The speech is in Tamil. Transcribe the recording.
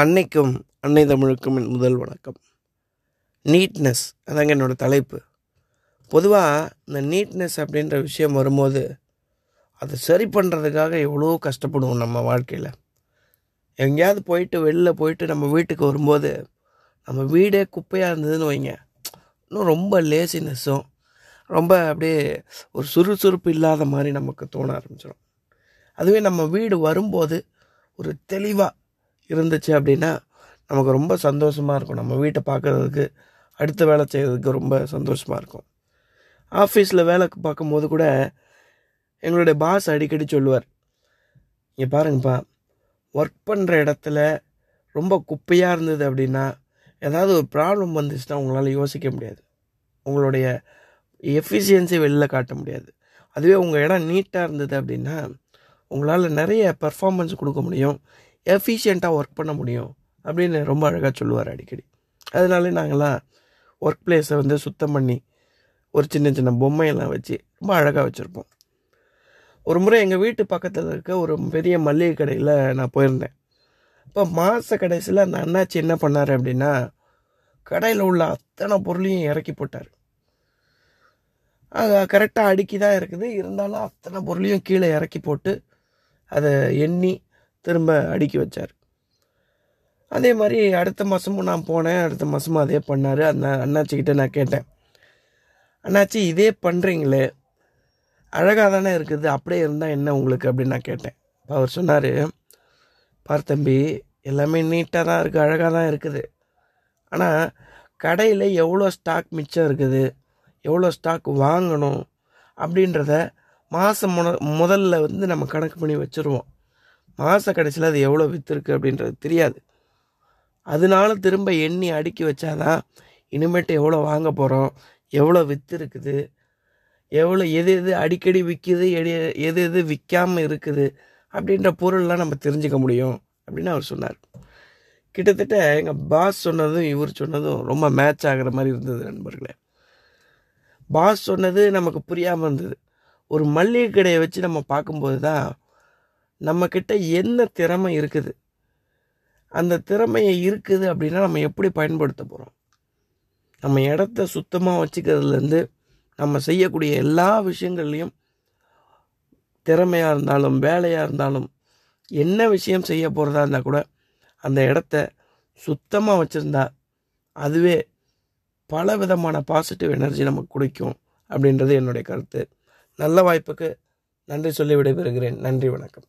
அன்னைக்கும் அன்னை தமிழுக்கும் என் முதல் வணக்கம். நீட்னஸ் அதாங்க என்னோடய தலைப்பு. பொதுவாக இந்த நீட்னஸ் அப்படின்ற விஷயம் வரும்போது அதை சரி பண்ணுறதுக்காக எவ்வளோ கஷ்டப்படுவோம் நம்ம வாழ்க்கையில். எங்கேயாவது போயிட்டு வெளில போயிட்டு நம்ம வீட்டுக்கு வரும்போது நம்ம வீடே குப்பையாக இருந்ததுன்னு வைங்க. இன்னும் ரொம்ப லேசினஸ்ஸும் ரொம்ப அப்படியே ஒரு சுறுசுறுப்பு இல்லாத மாதிரி நமக்கு தோண ஆரம்பிச்சிடும் அதுவே நம்ம வீடு வரும்போது ஒரு தெளிவாக இருந்துச்சு அப்படின்னா நமக்கு ரொம்ப சந்தோஷமாக இருக்கும். நம்ம வீட்டை பார்க்குறதுக்கு அடுத்த வேலை செய்கிறதுக்கு ரொம்ப சந்தோஷமாக இருக்கும். ஆஃபீஸில் வேலை பார்க்கும்போது கூட எங்களுடைய பாஸ் அடிக்கடி சொல்லுவார் இங்கே பாருங்கப்பா ஒர்க் பண்ணுற இடத்துல ரொம்ப குப்பையாக இருந்தது அப்படின்னா ஏதாவது ஒரு ப்ராப்ளம் வந்துச்சுன்னா உங்களால் யோசிக்க முடியாது. உங்களுடைய எஃபிஷியன்சி வெளில காட்ட முடியாது. அதுவே உங்கள் இடம் நீட்டாக இருந்தது அப்படின்னா உங்களால் நிறைய பர்ஃபார்மன்ஸ் கொடுக்க முடியும். எஃபிஷியண்ட்டாக ஒர்க் பண்ண முடியும் அப்படின்னு ரொம்ப அழகாக சொல்லுவார் அடிக்கடி. அதனால நாங்கள்லாம் ஒர்க் பிளேஸை வந்து சுத்தம் பண்ணி ஒரு சின்ன சின்ன பொம்மையெல்லாம் வச்சு ரொம்ப அழகாக வச்சுருப்போம். ஒரு முறை எங்கள் வீட்டு பக்கத்தில் இருக்க ஒரு பெரிய மளிகை கடையில் நான் போயிருந்தேன். இப்போ மாத கடைசியில் அந்த அண்ணாச்சி என்ன பண்ணார் அப்படின்னா கடையில் உள்ள அத்தனை பொருளையும் இறக்கி போட்டார். அது கரெக்டாக அடுக்கி தான் இருக்குது. இருந்தாலும் அத்தனை பொருளையும் கீழே இறக்கி போட்டு அதை எண்ணி திரும்ப அடுக்கி வச்சார். அதே மாதிரி அடுத்த மாதமும் நான் போனேன். அடுத்த மாதமும் அதே பண்ணார். அந்த அண்ணாச்சிக்கிட்ட நான் கேட்டேன். அண்ணாச்சி இதே பண்ணுறீங்களே அழகாக தானே இருக்குது. அப்படியே இருந்தால் என்ன உங்களுக்கு? அப்படின்னு நான் கேட்டேன். அவர் சொன்னார் பார் தம்பி எல்லாமே நீட்டாக தான் இருக்குது அழகாக தான் இருக்குது. ஆனால் கடையில் எவ்வளோ ஸ்டாக் மிச்சம் இருக்குது? எவ்வளோ ஸ்டாக் வாங்கணும்? அப்படின்றத மாதம் முத முதல்ல வந்து நம்ம கணக்கு பண்ணி வச்சுருவோம். மாத கடைசியில் அது எவ்வளோ விற்றுருக்கு அப்படின்றது தெரியாது. அதனால திரும்ப எண்ணி அடுக்கி வச்சாதான் இனிமேட்டு எவ்வளோ வாங்க போகிறோம் எவ்வளோ விற்று இருக்குது எவ்வளோ எது எது அடிக்கடி விற்கிது எது எது எது விற்காமல் இருக்குது அப்படின்ற பொருள்லாம் நம்ம தெரிஞ்சுக்க முடியும் அப்படின்னு அவர் சொன்னார். கிட்டத்தட்ட எங்கள் பாஸ் சொன்னதும் இவர் சொன்னதும் ரொம்ப மேட்ச் ஆகிற மாதிரி இருந்தது நண்பர்களே. பாஸ் சொன்னது நமக்கு புரியாமல் இருந்தது. ஒரு மல்லிகை கடையை வச்சு நம்ம பார்க்கும்போது தான் நம்மக்கிட்ட என்ன திறமை இருக்குது? அந்த திறமையை இருக்குது அப்படின்னா நம்ம எப்படி பயன்படுத்த போகிறோம் நம்ம இடத்த சுத்தமாக வச்சுக்கிறதுலேருந்து நம்ம செய்யக்கூடிய எல்லா விஷயங்கள்லையும் திறமையாக இருந்தாலும் வேலையாக இருந்தாலும் என்ன விஷயம் செய்ய போகிறதா இருந்தால் கூட அந்த இடத்த சுத்தமாக வச்சுருந்தா அதுவே பல விதமான பாசிட்டிவ் எனர்ஜி நமக்கு கொடுக்கும் அப்படின்றது என்னுடைய கருத்து. நல்ல வாய்ப்புக்கு நன்றி சொல்லி விடைபெறுகிறேன். நன்றி வணக்கம்.